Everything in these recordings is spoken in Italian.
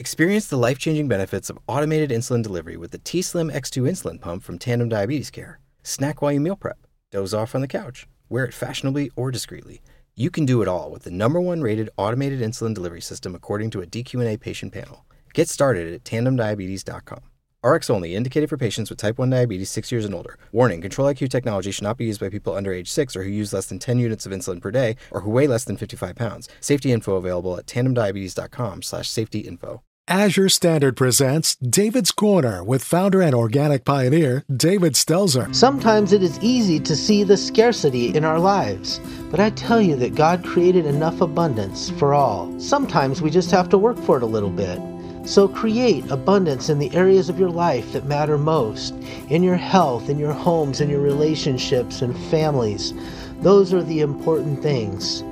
Experience the life changing benefits of automated insulin delivery with the T Slim X2 insulin pump from Tandem Diabetes Care. Snack while you meal prep, doze off on the couch, wear it fashionably or discreetly. You can do it all with the number one rated automated insulin delivery system according to a DQ&A patient panel. Get started at tandemdiabetes.com. RX only, indicated for patients with type 1 diabetes 6 years and older. Warning Control IQ technology should not be used by people under age 6 or who use less than 10 units of insulin per day or who weigh less than 55 pounds. Safety info available at tandemdiabetes.com slash safety info. Azure Standard presents David's Corner with founder and organic pioneer David Stelzer. Sometimes it is easy to see the scarcity in our lives, but I tell you that God created enough abundance for all. Sometimes we just have to work for it a little bit. So create abundance in the areas of your life that matter most in your health, in your homes, in your relationships and families. Those are the important things.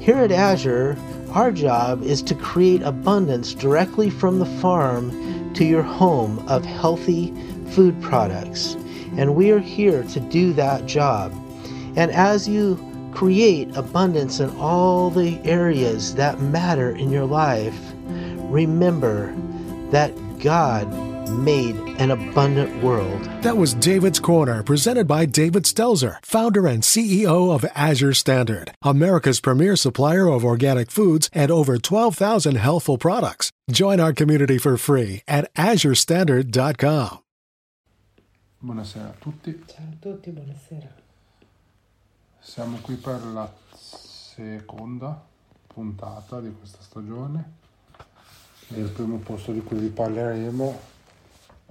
Here at Azure, our job is to create abundance directly from the farm to your home of healthy food products. And we are here to do that job. And as you create abundance in all the areas that matter in your life, remember that God made an abundant world. That was David's Corner, presented by David Stelzer, founder and CEO of Azure Standard, America's premier supplier of organic foods and over 12,000 healthful products. Join our community for free at azurestandard.com. Buonasera a tutti. Ciao a tutti, buonasera. Siamo qui per la seconda puntata di questa stagione. Il primo posto di cui vi parleremo,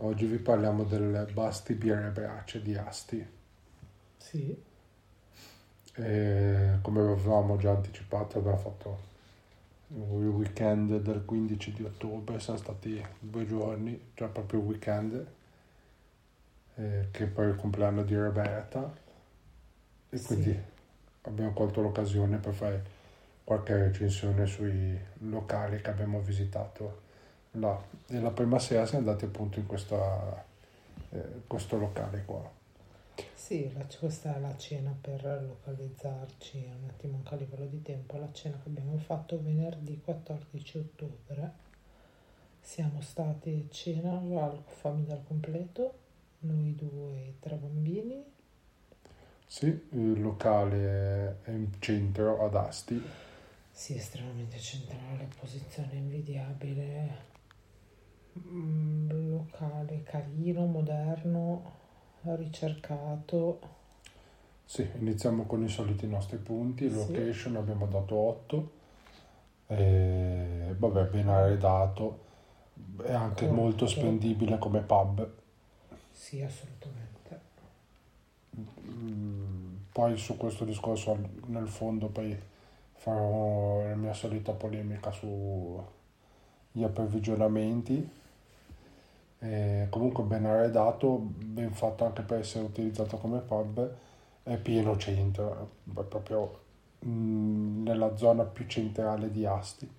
oggi vi parliamo del Basti Brace di Asti. Sì, E come avevamo già anticipato, abbiamo fatto il weekend del 15 di ottobre, sono stati due giorni, cioè proprio il weekend, eh, che poi è il compleanno di Roberta. E Sì. quindi abbiamo colto l'occasione per fare qualche recensione sui locali che abbiamo visitato E la prima sera siamo andati appunto in questa, eh, questo locale qua. sì, la- questa è la cena per localizzarci un attimo anche a livello di tempo, la cena che abbiamo fatto venerdì 14 ottobre. Siamo stati a cena alla famiglia al completo, noi due e tre bambini. Sì, il locale è in centro ad Asti. Sì, estremamente centrale, posizione invidiabile, mm, locale carino, moderno, ricercato. Sì, iniziamo con i soliti nostri punti. Sì. Location abbiamo dato 8. E, vabbè, ben arredato. È anche Corretto. molto spendibile come pub. Sì, assolutamente. Mm, Poi su questo discorso nel fondo poi farò la mia solita polemica sugli approvvigionamenti. E comunque ben arredato, ben fatto anche per essere utilizzato come pub, è pieno centro, è proprio mm, nella zona più centrale di Asti.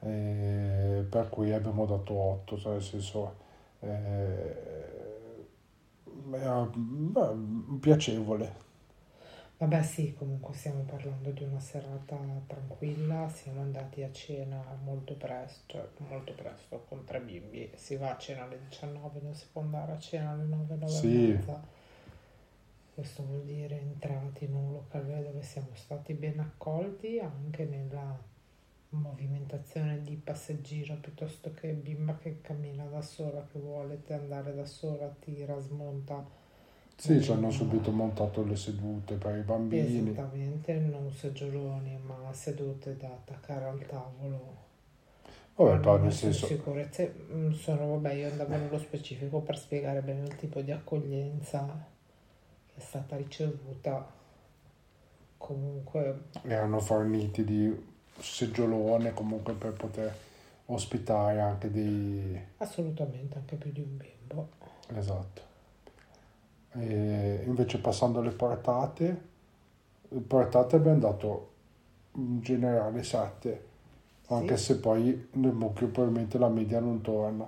E per cui abbiamo dato 8, cioè nel senso eh, era beh, piacevole. Vabbè, sì, comunque stiamo parlando di una serata tranquilla, siamo andati a cena molto presto, cioè molto presto, con tre bimbi. Si va a cena alle 19, non si può andare a cena alle 9, 9 Sì. e mezza. Questo vuol dire entrati in un locale dove siamo stati ben accolti anche nella movimentazione di passeggero piuttosto che bimba che cammina da sola, che vuole andare da sola, tira, smonta. Sì, ci hanno subito montato le sedute per i bambini. Esattamente, non seggioloni, ma sedute da attaccare al tavolo. Vabbè, però nel senso, sicurezza, mm, sono, vabbè, io andavo nello specifico per spiegare bene il tipo di accoglienza che è stata ricevuta. Comunque, erano forniti di seggiolone comunque per poter ospitare anche dei... assolutamente anche più di un bimbo. Esatto. E invece passando alle portate, le portate abbiamo dato in generale 7, anche Sì. se poi nel mucchio probabilmente la media non torna,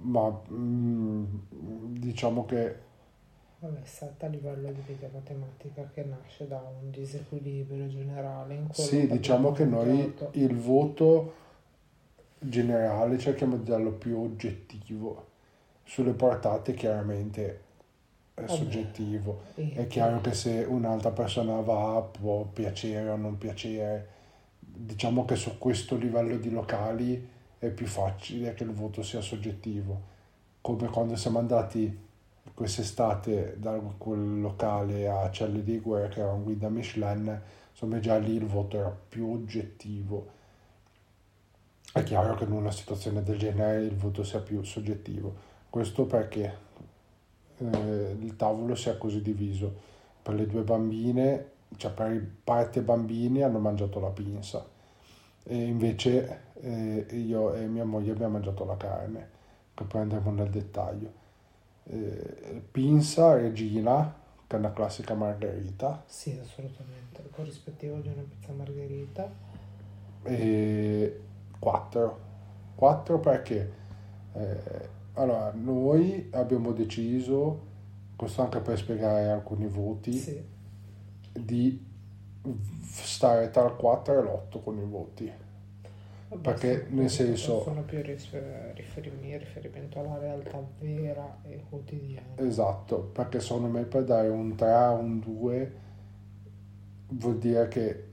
ma mm, diciamo che Vabbè, è stata a livello di video matematica che nasce da un disequilibrio generale in Sì, diciamo che noi il voto generale cerchiamo di darlo più oggettivo. Sulle portate chiaramente è Vabbè. soggettivo. Sì. È chiaro che se un'altra persona va può piacere o non piacere. Diciamo che su questo livello di locali è più facile che il voto sia soggettivo. Come quando siamo andati quest'estate da quel locale a Celle di Guerra che era un guida Michelin, insomma già lì il voto era più oggettivo. È chiaro che in una situazione del genere il voto sia più soggettivo. Questo perché eh, il tavolo sia così diviso. Per le due bambine, cioè per parte bambini hanno mangiato la pinza e invece eh, io e mia moglie abbiamo mangiato la carne, che poi andremo nel dettaglio. Eh, pinza, regina, che è una classica margherita, Sì, assolutamente. Il corrispettivo di una pizza margherita. e 4. 4 perché eh, allora noi abbiamo deciso, questo anche per spiegare alcuni voti, Sì. di stare tra il 4 e l'8 con i voti. Vabbè, Perché, sì, nel senso- Sono più rifer- riferimento alla realtà vera e quotidiana. Esatto, perché secondo me per dare un 3 a un 2 vuol dire che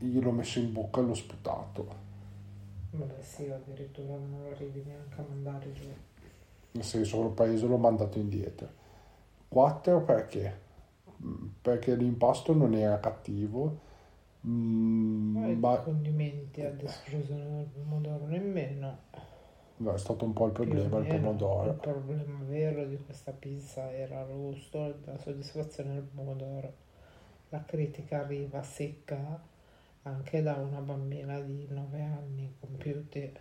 io l'ho messo in bocca e l'ho sputato. Vabbè, sì, addirittura non lo arrivi neanche a mandare giù. Nel senso l'ho preso e l'ho mandato indietro. 4 perché? Mm, Perché l'impasto non era cattivo, mm, Ma i condimenti ad esclusione del pomodoro nemmeno. no, è stato un po' il problema il meno. Il pomodoro. problema vero di questa pizza era il gusto e la soddisfazione del pomodoro. La critica arriva secca anche da una bambina di 9 anni compiuti.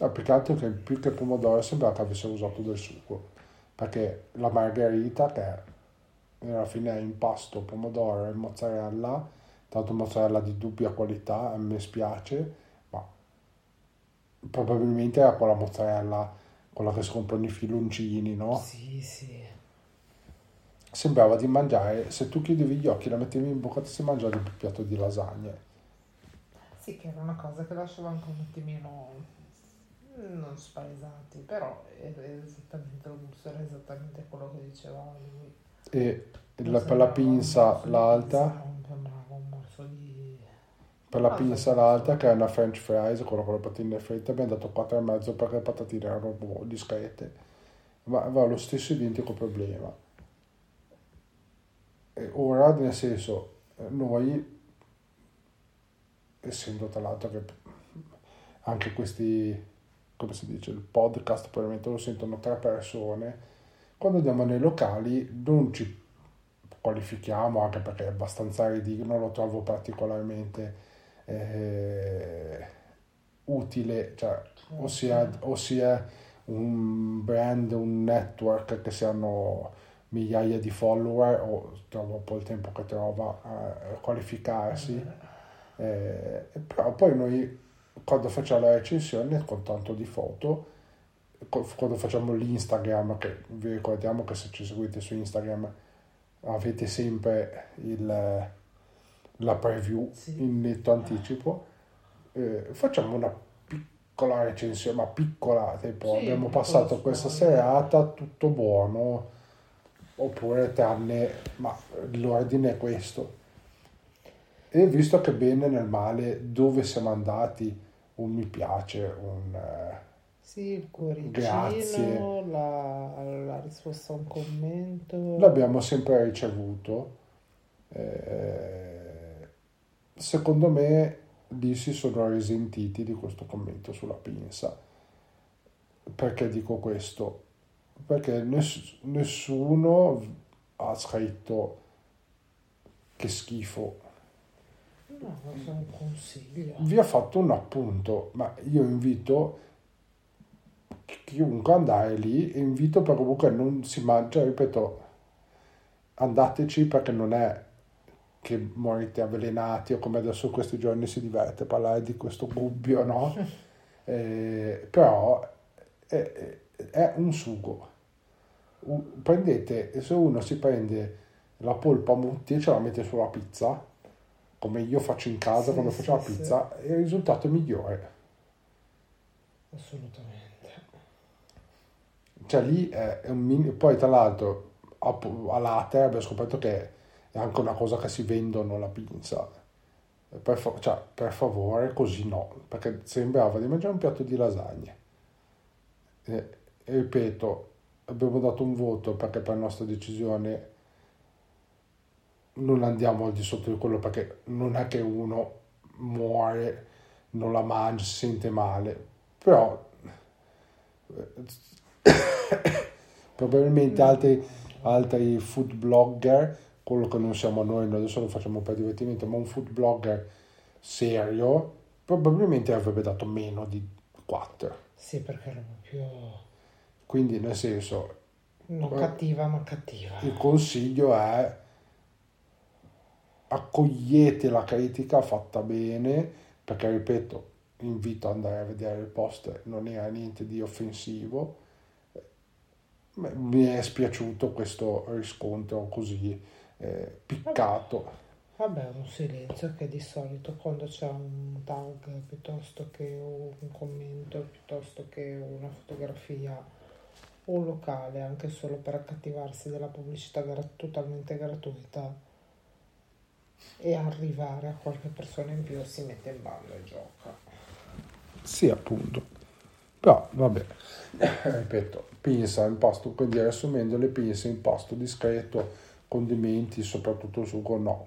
No, più che altro che più che pomodoro sembrava che avesse usato del succo, perché la margherita che alla fine è impasto, pomodoro e mozzarella, tanto mozzarella di dubbia qualità, a me spiace, ma probabilmente era quella mozzarella, quella che si comprano i filoncini, no? Sì, sì. Sembrava di mangiare, se tu chiudevi gli occhi e la mettevi in bocca ti si mangiavi un piatto di lasagne. Sì, che era una cosa che lasciava anche un attimino non spaesati, però era esattamente il gusto, era esattamente quello che diceva lui. E la- per la pinza l'alta... sembrava un morso di... Per la Ah, pinza l'alta, che è una french fries, quello con le patatine fritte, abbiamo dato 4,5 perché le patatine erano boh, discrete. Ma aveva lo stesso identico problema. E ora, nel senso, noi, essendo tra l'altro che anche questi, come si dice, il podcast probabilmente lo sentono tre persone, quando andiamo nei locali non ci qualifichiamo, anche perché è abbastanza ridicolo, non lo trovo particolarmente eh, utile, cioè, ossia, ossia un brand, un network che si hanno migliaia di follower o trovo un po' il tempo che trova a qualificarsi. Eh, però poi noi quando facciamo la recensione con tanto di foto quando facciamo l'Instagram che vi ricordiamo che se ci seguite su Instagram avete sempre il, la preview Sì. in netto anticipo eh, facciamo una piccola recensione ma piccola tipo Sì, abbiamo passato questa serata tutto buono oppure tranne ma l'ordine è questo. E visto che bene nel male dove siamo andati un mi piace un eh, Sì, il cuoricino, Grazie. la, la risposta a un commento. l'abbiamo sempre ricevuto Eh, secondo me lì si sono risentiti di questo commento sulla pinza perché dico questo perché ness- nessuno ha scritto che schifo No, un consiglio. vi ho fatto un appunto, ma io invito chiunque andare lì invito per comunque non si mangia, ripeto, andateci perché non è che morite avvelenati o come adesso in questi giorni si diverte a parlare di questo gubbio, no? Eh, però è, è un sugo. Prendete, se uno si prende la polpa mutti e ce la mette sulla pizza, come io faccio in casa Sì, quando sì, faccio la sì. pizza, il risultato è migliore. Assolutamente. Cioè lì è, un mini... Poi tra l'altro a, a latte abbiamo scoperto che è anche una cosa che si vendono la pinza. Per, fa- cioè, per favore, così no, perché sembrava di mangiare un piatto di lasagne. E, e ripeto, abbiamo dato un voto perché per nostra decisione non andiamo al di sotto di quello perché non è che uno muore, non la mangia, si sente male, però probabilmente altri, altri food blogger, quello che non siamo noi, noi adesso lo facciamo per divertimento, ma un food blogger serio probabilmente avrebbe dato meno di 4. Sì, perché era più... Quindi nel senso, Non cattiva, ma cattiva. il consiglio è accogliete la critica fatta bene, perché ripeto, invito ad andare a vedere il post, non era niente di offensivo. Mi è spiaciuto questo riscontro così eh, piccato. Vabbè, un silenzio che di solito quando c'è un tag piuttosto che un commento, piuttosto che una fotografia, un locale, anche solo per accattivarsi della pubblicità totalmente gratuita e arrivare a qualche persona in più si mette in ballo e gioca. Sì, appunto. Però, vabbè, ripeto, pinza, impasto, quindi riassumendo le pinze, impasto discreto, condimenti, soprattutto sugo, no.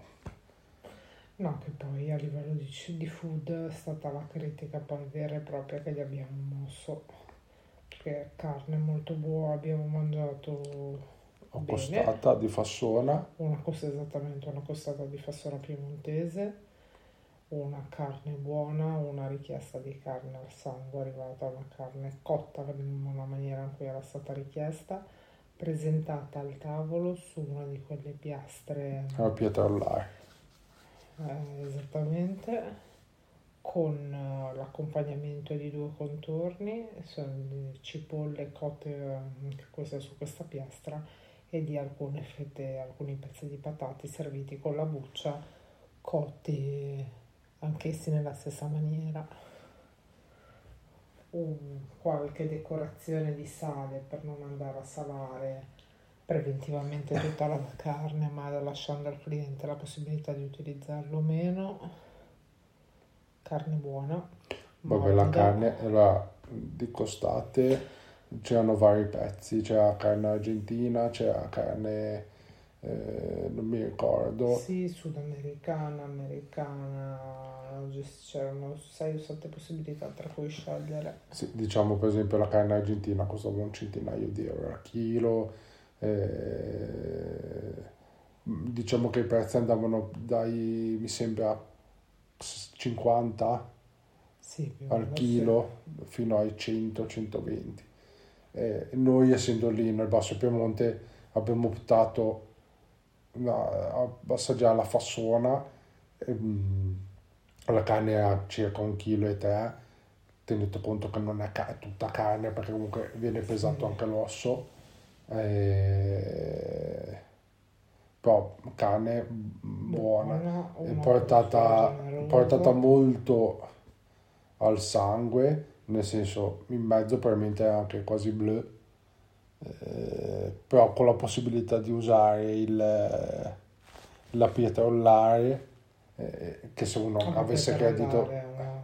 No, che poi a livello di, di food è stata la critica poi vera e propria che gli abbiamo mosso. Perché carne molto buona, abbiamo mangiato Bene. costata di fassona, una costa esattamente una costata di fassona piemontese, una carne buona, una richiesta di carne al sangue arrivata, una carne cotta una maniera in cui era stata richiesta, presentata al tavolo su una di quelle piastre la pietra all'aria. eh, esattamente con eh, l'accompagnamento di due contorni, cipolle cotte eh, anche queste su questa piastra e di alcune fette, alcuni pezzi di patate serviti con la buccia cotti anch'essi nella stessa maniera. Un- qualche decorazione di sale per non andare a salare preventivamente tutta la carne, ma lasciando al cliente la possibilità di utilizzarlo meno. Carne buona. Vabbè, la carne era di costate, c'erano vari pezzi, c'era carne argentina, c'era carne, eh, non mi ricordo, Sì, sudamericana, americana, c'erano 6 o 7 possibilità tra cui scegliere. Sì, diciamo per esempio la carne argentina costava un centinaio di euro a chilo, eh, diciamo che i prezzi andavano dai, mi sembra, 50 Sì, al chilo fino ai 100-120. Eh, noi essendo lì nel Basso Piemonte abbiamo optato a a assaggiare la fassona, ehm, la carne era circa un chilo e tre, tenete conto che non è ca- tutta carne perché comunque viene pesato anche l'osso, eh, però carne buona buona, portata, portata molto al sangue, nel senso in mezzo probabilmente era anche quasi blu, eh, però con la possibilità di usare il, la pietra ollare, eh, che se uno Anche avesse per credito, una-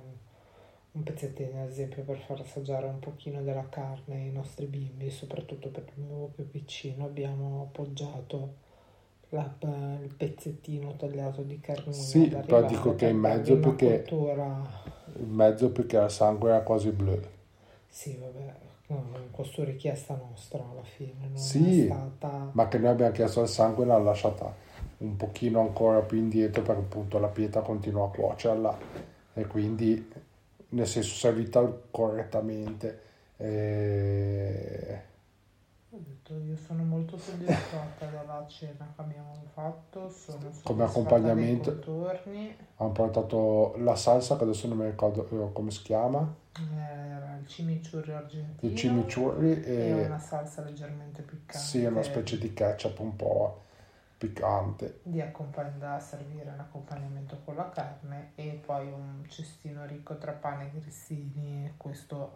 un pezzettino, ad esempio, per far assaggiare un pochino della carne ai nostri bimbi, soprattutto per il mio più piccino, abbiamo appoggiato la- il pezzettino tagliato di carnina Sì, però dico che in mezzo perché- cottura- in mezzo perché il sangue era quasi blu. Sì, vabbè, no, questo richiesta nostra alla fine, non Sì, è stata... ma che noi abbiamo chiesto il sangue l'ha lasciata un pochino ancora più indietro perché appunto la pietra continua a cuocerla e quindi nel senso servita correttamente eh, Ho detto, io sono molto soddisfatta dalla cena che abbiamo fatto, sono Come accompagnamento- contorni, hanno portato la salsa che adesso non mi ricordo eh, come si chiama. Era il chimichurri argentino. Il chimichurri e e una salsa leggermente piccante. Sì una specie di ketchup un po' piccante. Di accompagn- da servire in accompagnamento con la carne e poi un cestino ricco tra pane e grissini, questo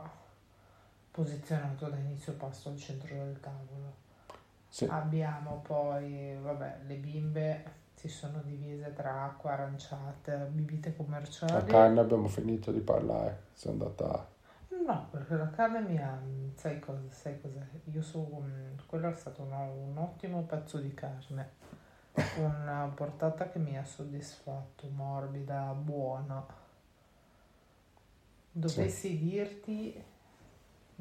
posizionato da inizio pasto al centro del tavolo. Sì. Abbiamo poi, vabbè, le bimbe si sono divise tra acqua, aranciate, bibite commerciali. La carne abbiamo finito di parlare, sei andata... No, perché la carne mi ha, sai cosa, sai cos'è? Io su, un- quello è stato un, un ottimo pezzo di carne, una portata che mi ha soddisfatto, morbida, buona. Dovessi dirti,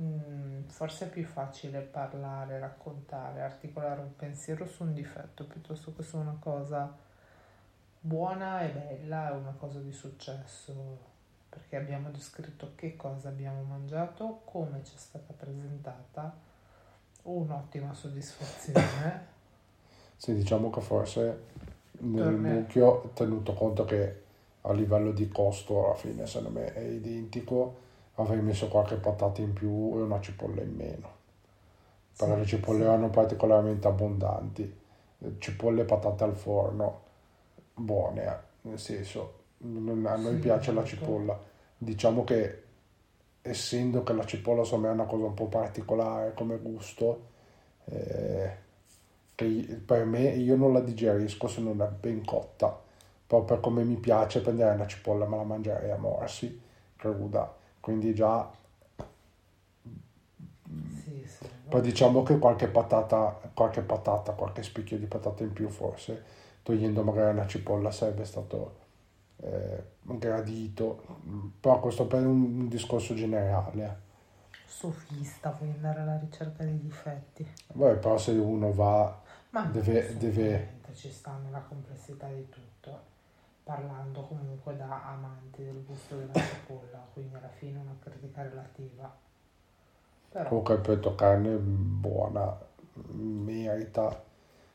mm, forse è più facile parlare, raccontare, articolare un pensiero su un difetto piuttosto che su una cosa buona e bella e una cosa di successo. Perché abbiamo descritto che cosa abbiamo mangiato, come ci è stata presentata, un'ottima soddisfazione. Sì, diciamo che forse nel mucchio, tenuto conto che a livello di costo alla fine secondo me è identico, avrei messo qualche patata in più e una cipolla in meno. Perché Sì, le cipolle sì. erano particolarmente abbondanti. Cipolle e patate al forno, buone, eh, nel senso, a noi Sì, piace la molto. cipolla. Diciamo che essendo che la cipolla secondo me è una cosa un po' particolare come gusto, eh, che per me io non la digerisco se non è ben cotta. Proprio per come mi piace prendere una cipolla me la mangerei a morsi, cruda. Quindi già Sì, sì. poi diciamo che qualche patata, qualche patata, qualche spicchio di patata in più forse, togliendo magari una cipolla sarebbe stato eh, gradito, però questo per un discorso generale. Sofista, vuoi andare alla ricerca dei difetti? Poi però se uno va, Ma Deve- deve- ci sta nella complessità di tutto, parlando comunque da amanti del gusto della cipolla, quindi alla fine una critica relativa. Però comunque il petto carne buona, merita,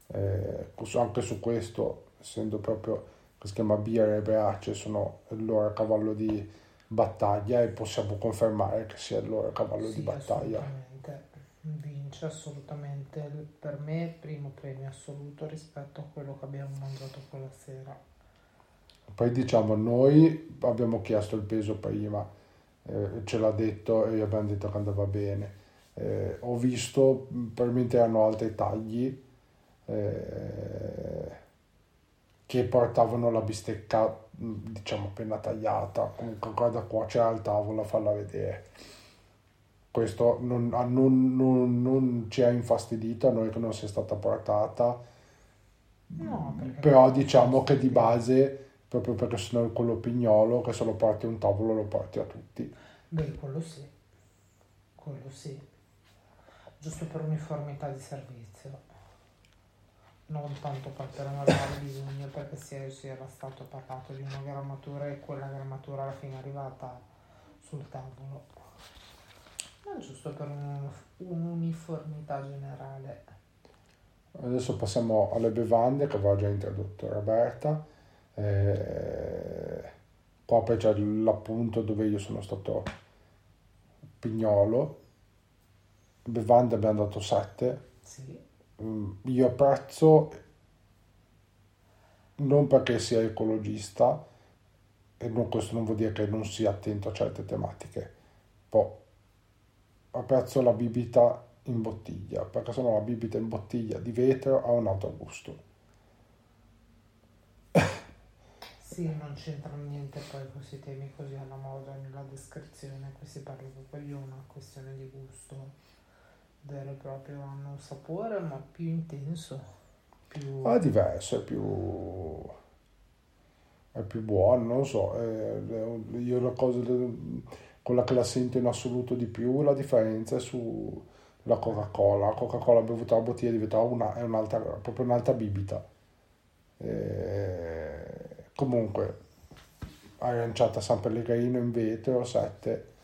eh, anche su questo, essendo proprio che si chiama birra e brace, sono il loro cavallo di battaglia e possiamo confermare che sia il loro cavallo sì, di battaglia. assolutamente, vince assolutamente per me il primo premio assoluto rispetto a quello che abbiamo mangiato quella sera. Poi diciamo, noi abbiamo chiesto il peso prima, eh, ce l'ha detto e gli abbiamo detto che andava bene. Eh, ho visto, mh, probabilmente erano altri tagli eh, che portavano la bistecca, mh, diciamo, appena tagliata. Comunque guarda qua, c'era al tavolo a farla vedere. Questo non, non- non- non ci ha infastidito a noi che non sia stata portata. No, Però diciamo che di base, proprio perché sono quello pignolo, che se lo porti a un tavolo lo porti a tutti. Beh, quello sì, quello sì, giusto per uniformità di servizio, non tanto per non avere bisogno, perché si, si era stato parlato di una grammatura e quella grammatura alla fine è arrivata sul tavolo, ma giusto per un- un'uniformità generale. Adesso passiamo alle bevande che aveva già introdotto Roberta. Eh, poi c'è l'appunto dove io sono stato pignolo. Bevande abbiamo dato 7. Sì, Mm, Io apprezzo non perché sia ecologista, e non, questo non vuol dire che non sia attento a certe tematiche, poi apprezzo la bibita in bottiglia, perché sennò la bibita in bottiglia di vetro ha un altro gusto. Sì, non c'entrano niente poi questi temi così alla moda nella descrizione, qui si parla proprio di una questione di gusto vero e proprio, hanno un sapore ma più intenso, più... Ma è diverso, è più, è più buono, non so, è- io la cosa, quella che la sento in assoluto di più, la differenza è sulla Coca-Cola, la Coca-Cola bevuta a bottiglia diventa una, è un'altra, proprio un'altra bibita. Eh, comunque, aranciata San Pellegrino in vetro, 7.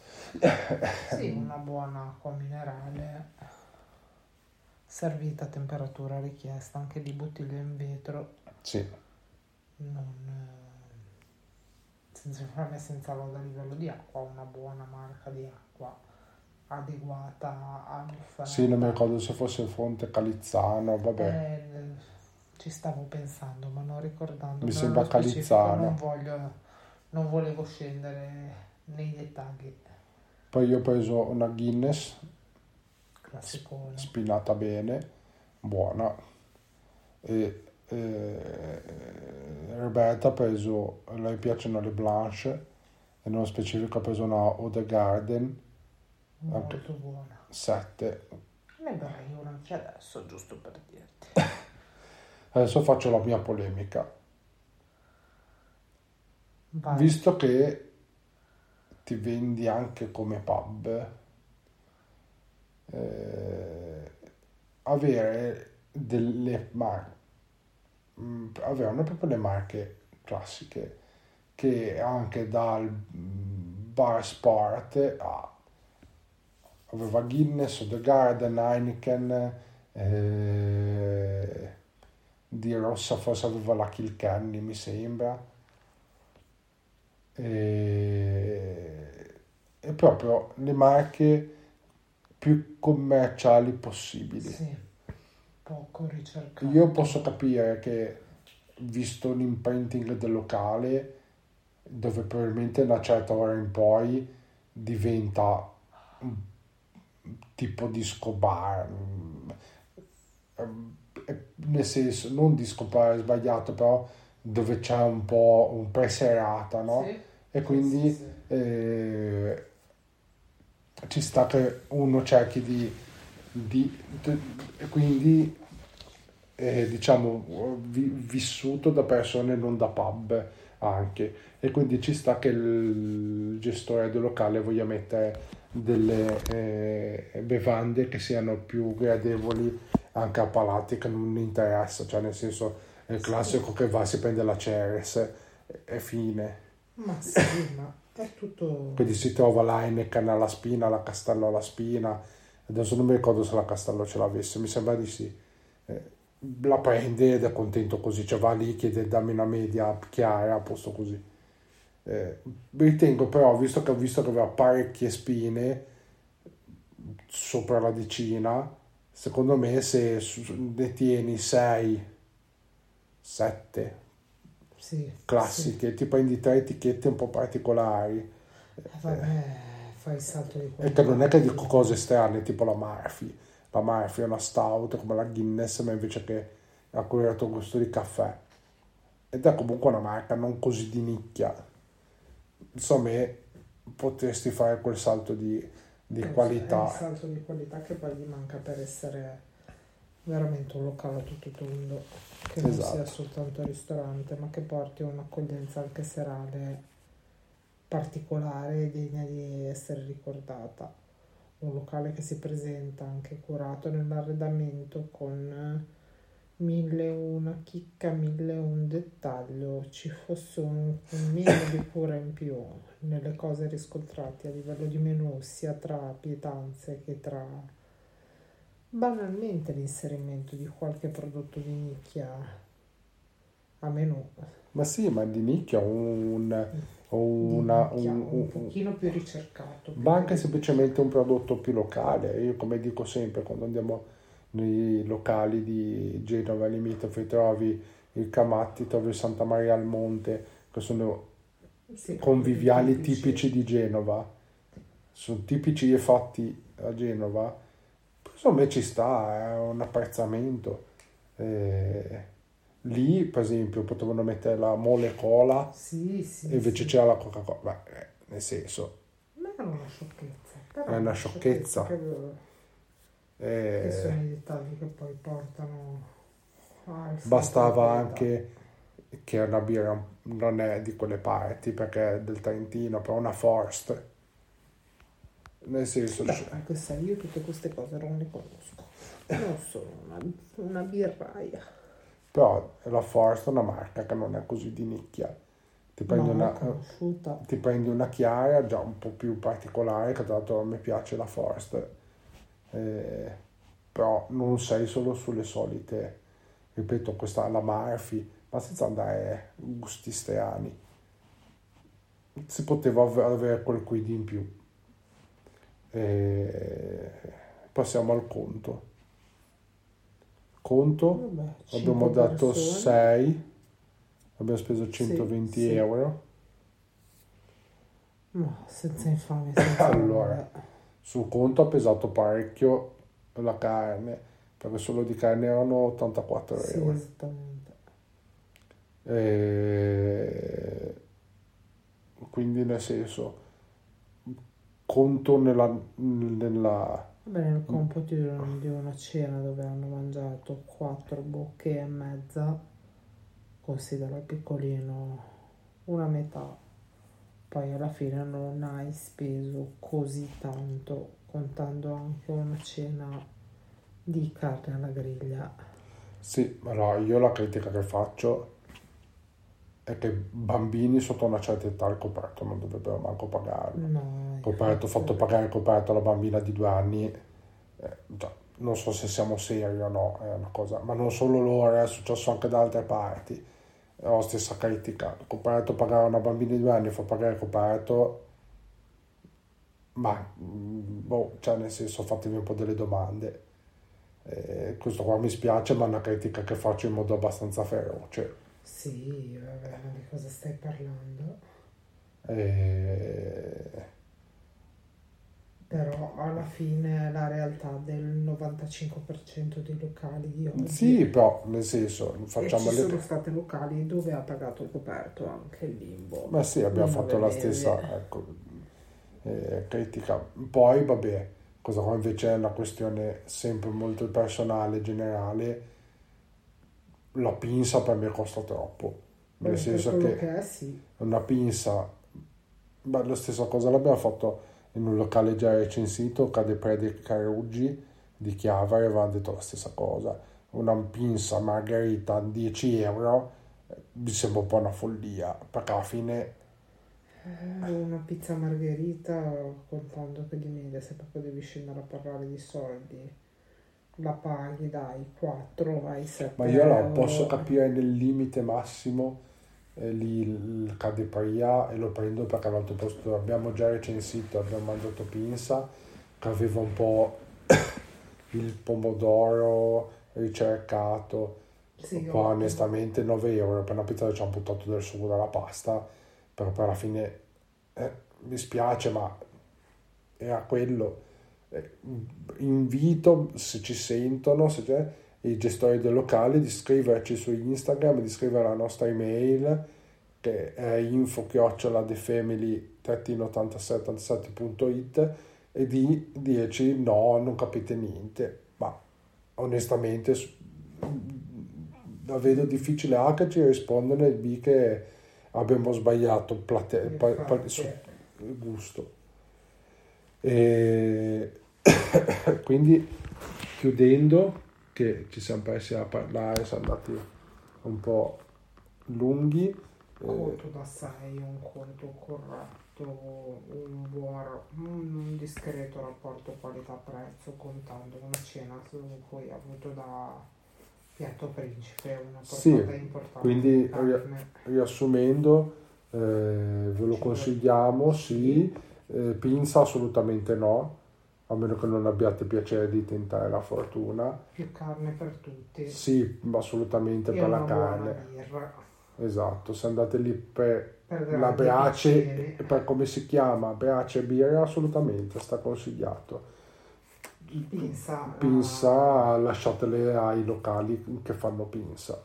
Sì, una buona acqua minerale servita a temperatura richiesta, anche di bottiglia in vetro, Sì, non, eh, senza senza loda a livello di acqua, una buona marca di acqua adeguata all'offerta. sì, non mi ricordo se fosse Fonte Calizzano, vabbè. Eh, ci stavo pensando, ma non ricordando. Mi sembra Calizzano. Non, voglio, non volevo scendere nei dettagli. Poi io ho preso una Guinness Classicone. spinata bene, buona. E, e Roberta ha preso, a lei piacciono le blanche, e nello specifico ha preso una Eau de Garden Molto buona. 7. Ne berrei una anche adesso, giusto per dirti. Adesso faccio la mia polemica. Vai. Visto che ti vendi anche come pub, eh, avere delle marche, avevano proprio le marche classiche che anche dal bar sport a aveva Guinness, The Garden, Heineken, eh, di rossa forse aveva la Kilkenny mi sembra e, e proprio le marche più commerciali possibili. Sì, poco ricercato. Io posso capire che, visto l'imprinting del locale, dove probabilmente da una certa ora in poi diventa un tipo disco bar, mm, eh, nel senso, non disco bar è sbagliato, però dove c'è un po' un preserata, no? Sì, E quindi sì, sì. eh, ci sta che uno cerchi di, di- di- e quindi eh, diciamo vi- vissuto da persone non da pub anche e quindi ci sta che il gestore del locale voglia mettere delle eh, bevande che siano più gradevoli anche a palati che non interessa cioè nel senso è il classico che va si prende la Ceres e- e fine Ma sì, ma è tutto... quindi si trova l'Heineken alla spina, la Castello alla spina. Adesso non mi ricordo se la Castello ce l'avesse, mi sembra di sì. Eh, la prende ed è contento così, cioè va lì, chiede dammi una media chiara, a posto così. Eh, ritengo però, visto che ho visto che aveva parecchie spine sopra la decina, secondo me se ne tieni 6, 7 Sì, classiche, ti prendi tre etichette un po' particolari. sì. Eh, vabbè, fai il salto di E che non è che dico cose strane, tipo la Murphy. La Murphy è una stout come la Guinness, ma invece che ha curato gusto di caffè. Ed è comunque una marca non così di nicchia. Insomma, potresti fare quel salto di, di È il qualità. salto di qualità che poi gli manca per essere veramente un locale a tutto tondo, che non Esatto. sia soltanto ristorante, ma che porti un'accoglienza anche serale particolare e degna di essere ricordata. Un locale che si presenta anche curato nell'arredamento con mille una chicca, mille un dettaglio, ci fosse un, un minimo di cura in più nelle cose riscontrate a livello di menù, sia tra pietanze che tra banalmente l'inserimento di qualche prodotto di nicchia a menù. Ma sì, ma di nicchia un, una, nicchia, un- un un- pochino più ricercato. più ma anche che- semplicemente un prodotto più locale. Io come dico sempre quando andiamo nei locali di Genova limitrofi trovi il Camatti, trovi il Santa Maria al Monte, che sono sì, conviviali tipici di Genova, sono tipici e fatti a Genova. Insomma, me ci sta, è un apprezzamento. Eh, lì, per esempio, potevano mettere la mole cola Sì, sì. e invece c'era la Coca-Cola. Beh, eh, nel senso, Ma è una sciocchezza. È una sciocchezza. Che, che sono eh, i dettagli che poi portano al bastava anche che una birra non è di quelle parti perché è del Trentino, però una Forst. Nel senso. Beh, anche se io tutte queste cose non le conosco. Non sono una, una birraia. però la Forst è una marca che non è così di nicchia. Ti prendi, No, una, ti prendi una chiara già un po' più particolare, che tra l'altro a me piace la Forst, eh, però non sei solo sulle solite, ripeto, questa la Murphy, ma senza andare gusti strani. Si poteva av- avere quel quid in più. Eh, passiamo al conto. Conto, Vabbè, abbiamo dato persone. 6, abbiamo speso 120 sì. euro. Ma senza infame, senza Allora. onore. Sul conto ha pesato parecchio la carne, perché solo di carne erano 84 Sì, euro. esattamente. E quindi nel senso conto nella, nella Vabbè, nel computo di una- di una cena dove hanno mangiato quattro bocche e mezza, considera piccolino una metà, poi alla fine non hai speso così tanto, contando anche una cena di carne alla griglia. sì, allora io la critica che faccio è che bambini sotto una certa età il coperto non dovrebbero manco pagarlo. No, Coperto, fatto pagare il coperto alla bambina di due anni, eh, già, non so se siamo seri o no, è una cosa, ma non solo loro, è successo anche da altre parti. La stessa critica. Il coperto pagare a una bambina di due anni fa pagare il coperto, ma mm, boh, cioè nel senso fatevi un po' delle domande. Eh, questo qua mi spiace, ma è una critica che faccio in modo abbastanza feroce. Sì, vabbè, ma di cosa stai parlando? Eh, Però alla fine la realtà del 95% dei locali di oggi sì, però nel senso, facciamo ci le... sono stati locali dove ha pagato il coperto anche il limbo. Ma sì, abbiamo Non fatto la stessa ecco, eh, critica. Poi, vabbè, cosa qua invece è una questione sempre molto personale, generale, la pinza per me costa troppo. Nel Per senso che che è, sì. una pinza, ma la stessa cosa l'abbiamo fatto in un locale già recensito, Cade Prede Caruggi di Chiavari, avevano detto la stessa cosa. Una pinza margherita a 10 euro mi sembra un po' una follia, perché alla fine Eh, Una pizza margherita, contando che di media, se proprio devi scendere a parlare di soldi, la paghi dai 4 ai 7 Ma io la euro. posso capire nel limite massimo lì il Cadepaia e lo prendo perché all'altro posto abbiamo già recensito, abbiamo mandato Pinsa che aveva un po' il pomodoro ricercato, Sì, poi onestamente 9 euro per una pizza che ci hanno buttato del sugo dalla pasta, però poi alla fine eh, mi spiace ma era quello. Eh, invito se ci sentono, se c'è, i gestori del locale di scriverci su Instagram, di scrivere la nostra email che è info defamily 87it e di dirci no, non capite niente. Ma onestamente la vedo difficile A che ci rispondono e B che abbiamo sbagliato plate- pa- pa- su il gusto. E quindi chiudendo, che ci siamo persi a parlare, siamo andati un po' lunghi. eh, conto da 6, un conto corretto, un buon, un discreto rapporto qualità-prezzo, contando una cena su cui ha avuto da piatto principe una Sì, portata importante quindi di carne. riassumendo, eh, ve lo consigliamo, sì, eh, pinza assolutamente no, a meno che non abbiate piacere di tentare la fortuna. più carne per tutti Sì, assolutamente e per la carne. birra esatto, se andate lì per per la brace, per come si chiama, brace e birra, assolutamente, sta consigliato. pinza Pinza lasciatele ai locali che fanno pinza.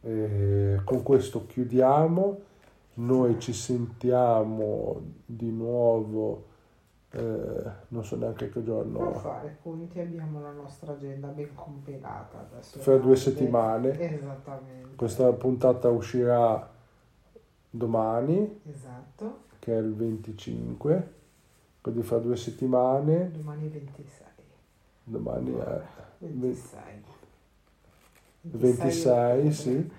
E con questo chiudiamo. Noi ci sentiamo di nuovo, eh, non so neanche che per giorno, fare conti abbiamo la nostra agenda ben compilata adesso fra due settimane. esattamente. Questa puntata uscirà domani, esatto. che è il 25, quindi fra due settimane. domani 26 Domani è 26 26, sì.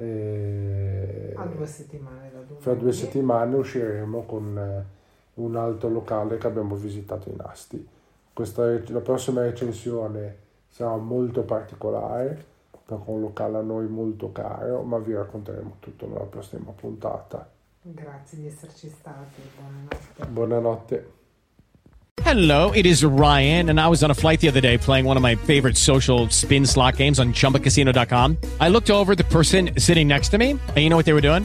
E a due settimane da domani. fra due settimane usciremo con eh, un altro locale che abbiamo visitato in Asti. Questa, la prossima recensione sarà molto particolare perché è un locale a noi molto caro, ma vi racconteremo tutto nella prossima puntata. grazie di esserci stati buonanotte Buonanotte. Hello, it is Ryan, and I was on a flight the other day playing one of my favorite social spin slot games on chumbacasino.com. I looked over at the person sitting next to me, and you know what they were doing?